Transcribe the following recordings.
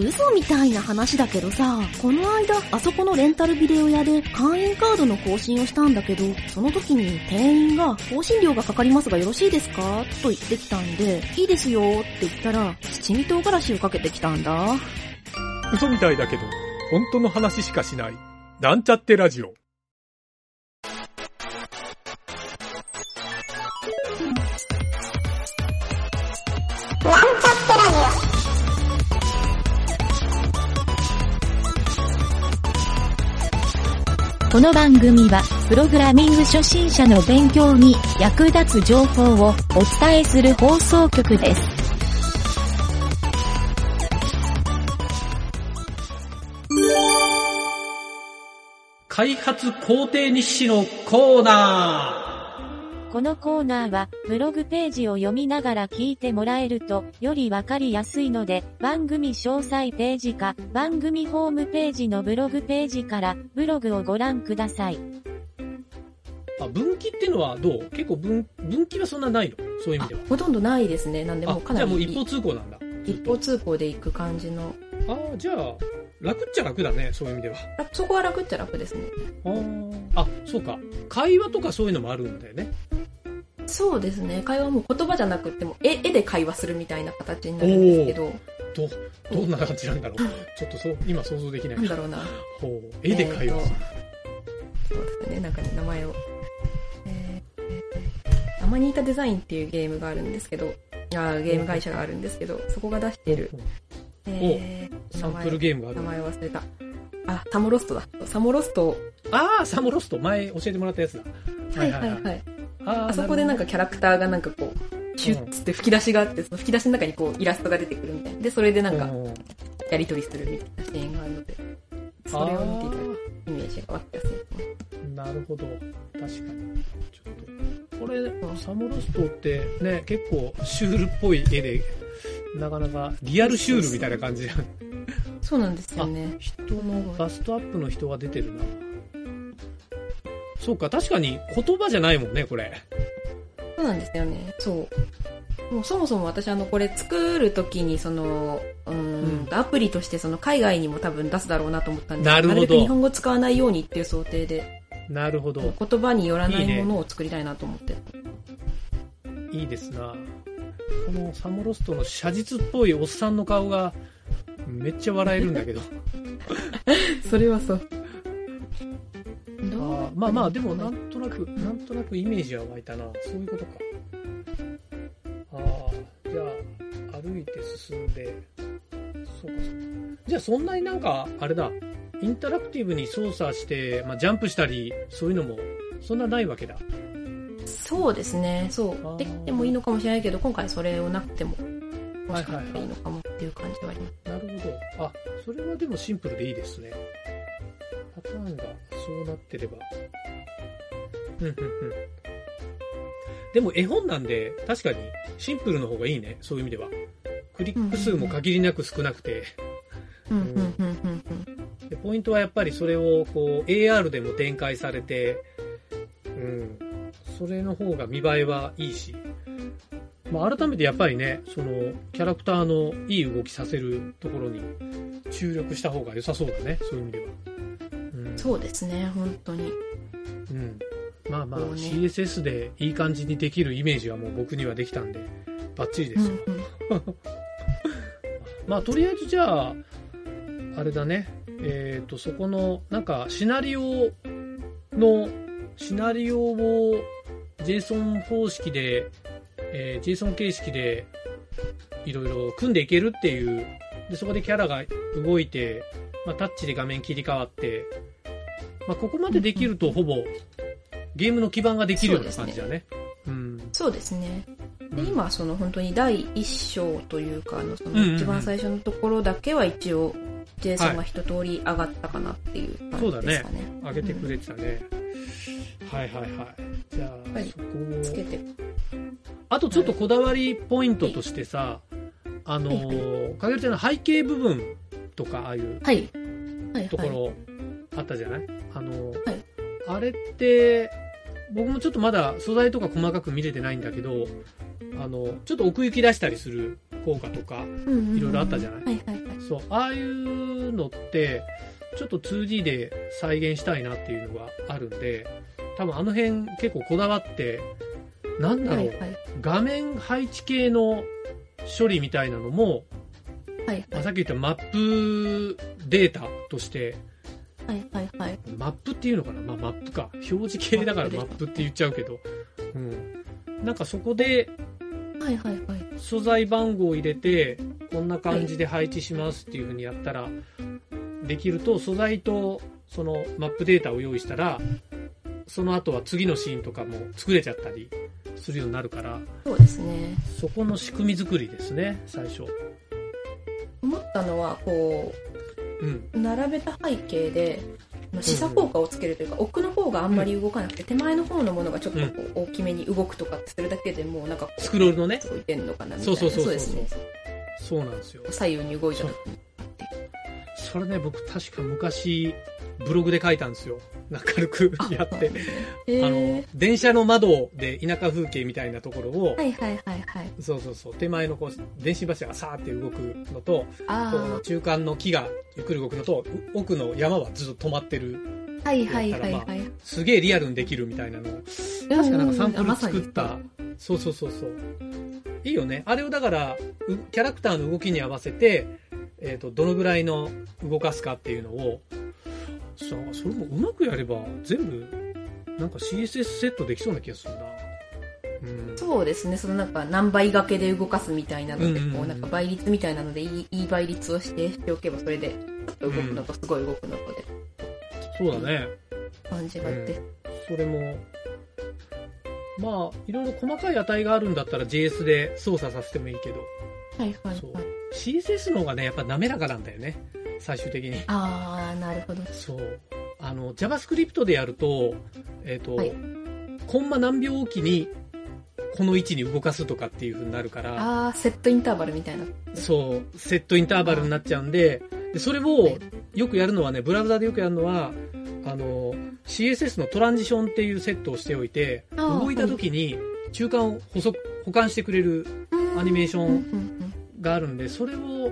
嘘みたいな話だけどさ、この間、あそこのレンタルビデオ屋で会員カードの更新をしたんだけど、その時に店員が、更新料がかかりますがよろしいですか？と言ってきたんで、いいですよって言ったら、七味唐辛子をかけてきたんだ。嘘みたいだけど、本当の話しかしない。なんちゃってラジオ。この番組は、プログラミング初心者の勉強に役立つ情報をお伝えする放送局です。開発工程日誌のコーナーこのコーナーは、ブログページを読みながら聞いてもらえると、よりわかりやすいので、番組詳細ページか、番組ホームページのブログページから、ブログをご覧ください。あ、分岐ってのはどう？結構分、分岐はそんなないの？そういう意味では。ほとんどないですね。なんでもかなり。じゃあもう一方通行なんだ。一方通行で行く感じの。ああ、じゃあ、楽っちゃ楽だね、そういう意味では。そこは楽っちゃ楽ですね。ああ、そうか。会話とかそういうのもあるんだよね。そうですね。会話も言葉じゃなくても、絵絵で会話するみたいな形になるんですけど。ど、どんな感じなんだろう。ちょっとそう、今想像できない。なんだろうな。ほう、絵で会話する。そうですね、なんかね、名前を。えー、アマニータデザインっていうゲームがあるんですけど、あゲーム会社があるんですけど、そこが出してる、えー、サンプルゲームがある。名前忘れた。あ、サモロストだ。サモロスト。ああ、サモロスト。前教えてもらったやつだ。はいはいはい。はいあそこでなんかキャラクターがなんかこう、シュッつって吹き出しがあって、その吹き出しの中にこうイラストが出てくるみたいな。で、それでなんか、やりとりするみたいなシーンがあるので、それを見ていただくイメージが湧きやすいですね。なるほど。確かに。ちょっと。これ、サモロストってね、結構シュールっぽい絵で、なかなかリアルシュールみたいな感じじゃん。そうなんですよね。人のバストアップの人が出てるな。そうか、確かに言葉じゃないもんね、これ。そうなんですよね。そう。もうそもそも私あの、これ作るときにその、うん、アプリとしてその海外にも多分出すだろうなと思ったんですなるほど。なるべく日本語使わないようにっていう想定で。なるほど。言葉によらないものを作りたいなと思って。いい,、ね、いいですなこのサモロストの写実っぽいおっさんの顔が、めっちゃ笑えるんだけど。それはそう。あまあまあ、でもなんとなく、なんとなくイメージは湧いたな。そういうことか。ああ、じゃあ、歩いて進んで、そうかそうか。じゃあそんなになんか、あれだ、インタラクティブに操作して、まあ、ジャンプしたり、そういうのも、そんなないわけだ。そうですね、そう。できてもいいのかもしれないけど、今回それをなくても、もしかしたらいいのかもっていう感じはあります。なるほど。あ、それはでもシンプルでいいですね。パターンがそうなってれば。うんうんうん。でも絵本なんで、確かにシンプルの方がいいね。そういう意味では。クリック数も限りなく少なくて。でポイントはやっぱりそれをこう AR でも展開されて、うん、それの方が見栄えはいいし、まあ、改めてやっぱりね、そのキャラクターのいい動きさせるところに注力した方が良さそうだね、そういう意味では。そうですね、本当に。うん。まあまあ、ね、CSS でいい感じにできるイメージはもう僕にはできたんで、バッチリですよ。うんうん、まあ、とりあえずじゃあ、あれだね、えっ、ー、と、そこの、なんか、シナリオの、シナリオを JSON 方式で、えー、JSON 形式で、いろいろ組んでいけるっていう、で、そこでキャラが動いて、まあ、タッチで画面切り替わって、まあ、ここまでできるとほぼゲームの基盤ができるような感じだね。そうですね。で、今、その本当に第一章というか、あの、その一番最初のところだけは一応、JSON が一通り上がったかなっていう感じですかね。そうだね。上げてくれてたね。うん、はいはいはい。じゃあ、はい、そこを。つけて。あとちょっとこだわりポイントとしてさ、はい、あのー、かげるちゃんの背景部分とか、ああいう、はい。ところ、あったじゃない？あの、はい、あれって、僕もちょっとまだ素材とか細かく見れてないんだけど、あの、ちょっと奥行き出したりする効果とか、いろいろあったじゃない？はいはいはい。そう、ああいうのって、ちょっと 2D で再現したいなっていうのがあるんで、多分あの辺結構こだわって、なんだろう、はいはい。画面配置系の処理みたいなのも、はいはい。まあさっき言ったマップデータとして、はいはいはい。マップっていうのかな？まあマップか。表示系だからマップって言っちゃうけど。うん。なんかそこではいはいはい。素材番号を入れて、こんな感じで配置しますっていう風にやったら、できると、素材とそのマップデータを用意したら、その後は次のシーンとかも作れちゃったりするようになるから、そうですね。そこの仕組み作りですね、最初。思ったのは、こうん。う、並べた背景で、示唆効果をつけるというか、奥の方があんまり動かなくて、手前の方のものがちょっとこう大きめに動くとかするだけでもうなんかスクロールのね。動いてんのかなみたいな。そうそうそうそうですね。そうなんですよ。左右に動いた時に。それね、僕確か昔、ブログで書いたんですよ。軽くやって。へあのー、電車の窓で田舎風景みたいなところを、はいはいはいはい。そうそうそう、手前のこう、電信柱がさーって動くのと、中間の木がゆっくり動くのと、う奥の山はずっと止まってる。あ、はいはいはいはい。すげえリアルにできるみたいなのを、確かなんかサンプル作った。そうそうそうそう。いいよね。あれをだから、うキャラクターの動きに合わせて、えっ、と、どのぐらいの動かすかっていうのを、さあ、それもうまくやれば全部、なんか CSS セットできそうな気がするな。うん。そうですね、そのなんか何倍掛けで動かすみたいなので、うんうんうんこうなんか倍率みたいなのでいい、いい倍率を指定しておけば、それで、ちょっと動くのとすごい動くのとで、そうだね。感じがあって。それも、まあ、いろいろ細かい値があるんだったら JS で操作させてもいいけど、はいはいそうはい。CSS の方がね、やっぱ滑らかなんだよね。最終的に。あー、なるほど。そう。あの、JavaScript でやると、えっ、と、はいコンマ何秒おきに、この位置に動かすとかっていう風になるから、あー、セットインターバルみたいな。そう、セットインターバルになっちゃうんで、でそれをよくやるのはね、ブラウザでよくやるのは、あの、CSS のトランジションっていうセットをしておいて、あー動いた時に中間を補足、保管してくれるアニメーションがあるんで、それを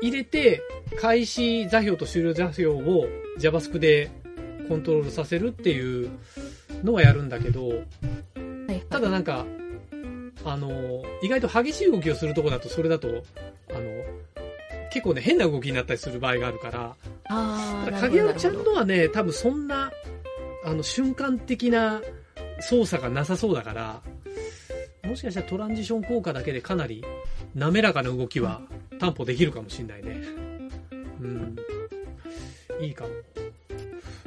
入れて、開始座標と終了座標を JavaScript でコントロールさせるっていうのはやるんだけど。ただなんか、あの、意外と激しい動きをするとこだと、それだと、あの、結構ね、変な動きになったりする場合があるから、あ影尾ちゃ。んのはね、多分そんな、あの、瞬間的な操作がなさそうだから、もしかしたらトランジション効果だけでかなり滑らかな動きは担保できるかもしれないね。うん。いいかも。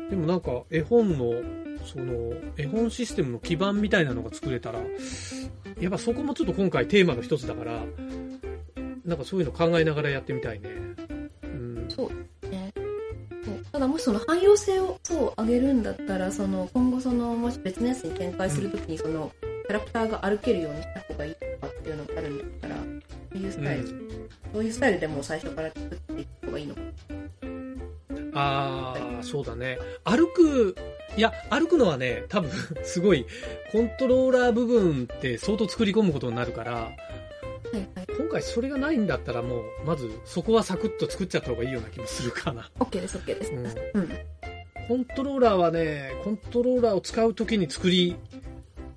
でもなんか、絵本の、その、絵本システムの基盤みたいなのが作れたら、やっぱそこもちょっと今回テーマの一つだから、なんかそういうの考えながらやってみたいね。うん。そうね。そうただもしその汎用性をそう上げるんだったら、その今後そのもし別のやつに展開するときにそのキャラクターが歩けるようにした方がいいとかっていうのがあるんだったら、そういうスタイル、そういうスタイルでもう最初から作っていく方がいいの？か。ああ、そうだね。歩く、いや、歩くのはね、多分、すごい、コントローラー部分って相当作り込むことになるから、はいはい。今回それがないんだったらもう、まず、そこはサクッと作っちゃった方がいいような気もするかな。OK です、OK です。うんうん。コントローラーはね、コントローラーを使うときに作り、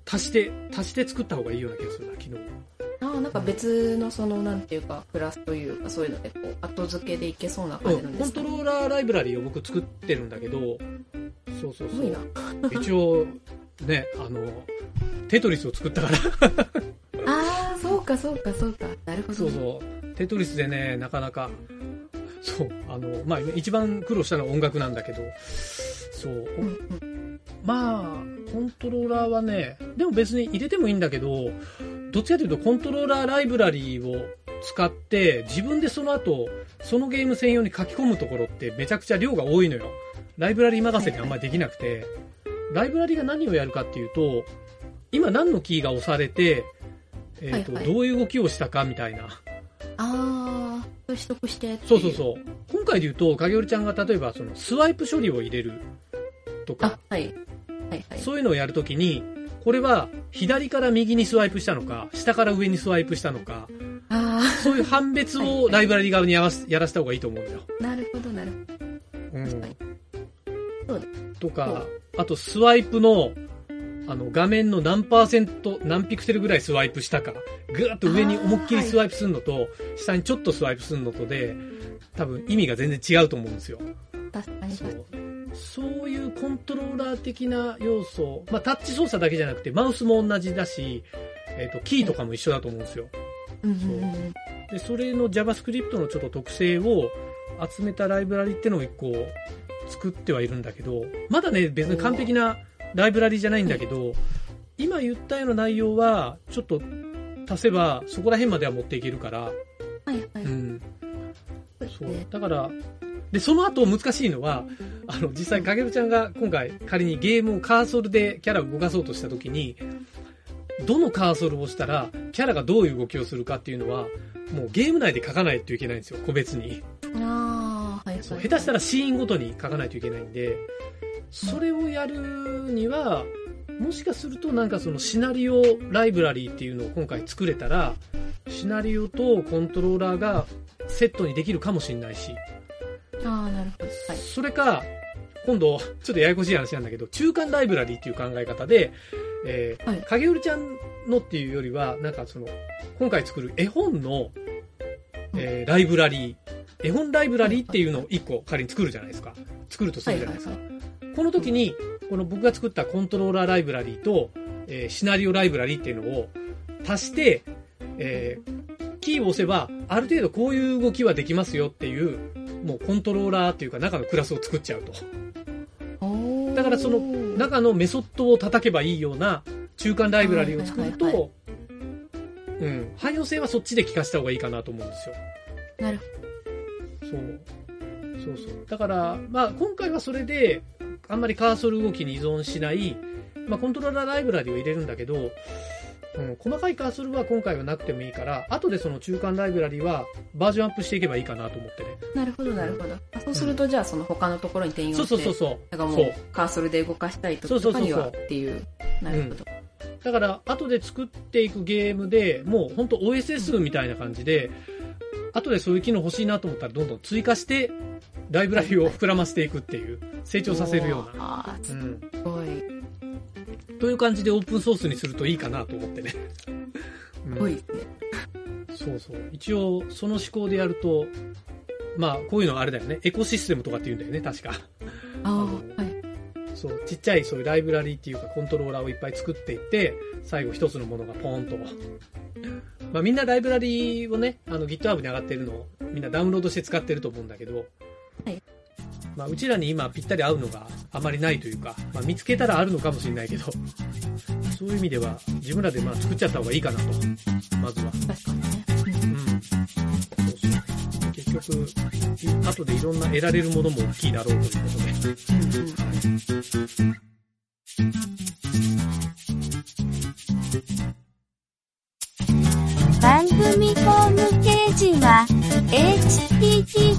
足して、足して作った方がいいような気がするな、昨日。なんか別のその、なんていうか、クラスというか、そういうので、こう、後付けでいけそうなうん、感じなんですか、コントローラーライブラリーを僕作ってるんだけど、そうそうそうな。。一応、ね、あの、テトリスを作ったから、ああ、そうか、そうか、そうか。なるほど。そうそう。テトリスでね、なかなか、そう、あの、まあ、一番苦労したのは音楽なんだけど、そう、うんうん。まあ、コントローラーはね、でも別に入れてもいいんだけど、どっちかというとコントローラーライブラリーを使って、自分でその後、そのゲーム専用に書き込むところってめちゃくちゃ量が多いのよ。ライブラリー任せであんまりできなくて、ライブラリーが何をやるかっていうと、今何のキーが押されて、えっ、と、はいはいどういう動きをしたかみたいな。ああ、取得して。そうそうそう。今回で言うと、影織ちゃんが例えばそのスワイプ処理を入れるとかあ、、はい。はいはい。そういうのをやるときに、これは左から右にスワイプしたのか、下から上にスワイプしたのか、あそういう判別をライブラリ側にやらすやらせた方がいいと思うんだよ。あ、なるほど、なるほうんそうでとか、あとスワイプの、あの、画面の何パーセント、何ピクセルぐらいスワイプしたか、ぐーっと上に思いっきりスワイプするのと、下にちょっとスワイプするのとで、多分意味が全然違うと思うんですよ。ど。確かに、そう確かに。。そういうコントローラー的な要素、まあタッチ操作だけじゃなくて、マウスも同じだし、えっ、と、キーとかも一緒だと思うんですよ。うんうんうん。で、それの JavaScript のちょっと特性を集めたライブラリってのを一個作ってはいるんだけど、まだね、別に完璧なライブラリじゃないんだけど、今言ったような内容は、ちょっと足せば、そこら辺までは持っていけるから、はいはい。うん。そう。だから、で、その後難しいのは、あの、実際、かげるちゃんが今回仮にゲームをカーソルでキャラを動かそうとした時に、どのカーソルを押したら、キャラがどういう動きをするかっていうのは、もうゲーム内で書かないといけないんですよ、個別に。ああ、はいはい。そう下手したらシーンごとに書かないといけないんで、それをやるには、もしかするとなんかそのシナリオライブラリーっていうのを今回作れたら、シナリオとコントローラーがセットにできるかもしれないし、ああ、なるほど。はい。それか、今度、ちょっとややこしい話なんだけど、中間ライブラリーっていう考え方で、えーはい影織ちゃんのっていうよりは、なんかその、今回作る絵本の、えーライブラリー、絵本ライブラリーっていうのを一個仮に作るじゃないですか。作るとするじゃないですか。はいこの時に、この僕が作ったコントローラーライブラリーと、えーシナリオライブラリーっていうのを足して、えーキーを押せば、ある程度こういう動きはできますよっていう、もうコントローラーっていうか中のクラスを作っちゃうと。だからその中のメソッドを叩けばいいような中間ライブラリーを作るはいはいと、うん、汎用性はそっちで聞かせた方がいいかなと思うんですよ。なるそう。そうそう。だから、まあ今回はそれで、あんまりカーソル動きに依存しない、まあコントローラーライブラリを入れるんだけど、うん、細かいカーソルは今回はなくてもいいから、後でその中間ライブラリはバージョンアップしていけばいいかなと思ってね。なるほど、なるほど。あそうすると、じゃあ、その他のところに転用して、そうそうそう。なんかもそうう、カーソルで動かしたいそうそうそうそうとかにはっていう。なるほど。だから、後で作っていくゲームで、もう本当 OSS みたいな感じで、後でそういう機能欲しいなと思ったらどんどん追加して、ライブラリを膨らませていくっていう、成長させるような。ああ、すうん。という感じでオープンソースにするといいかなと思ってね。うんすごいですね。そうそう。一応、その思考でやると、まあ、こういうのはあれだよね。エコシステムとかって言うんだよね、確か。あのあ、はい。そう、ちっちゃいそういうライブラリっていうかコントローラーをいっぱい作っていって、最後一つのものがポーンと。まあみんなライブラリをね、あの GitHub に上がってるのをみんなダウンロードして使ってると思うんだけど、はいまあうちらに今ぴったり合うのがあまりないというか、まあ見つけたらあるのかもしれないけど、そういう意味では自分らでまあ作っちゃった方がいいかなと、まずは。確かにね。うん。そうそう。結局、い後でいろんな得られるものも大きいだろうということで。うんうんうん番組ホームページは、https,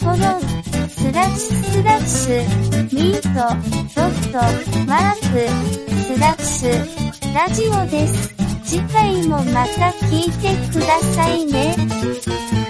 コロン、スラッシュスラッシュ、ミート、ドット、ワーク、スラッシュ、ラジオです。次回もまた聞いてくださいね。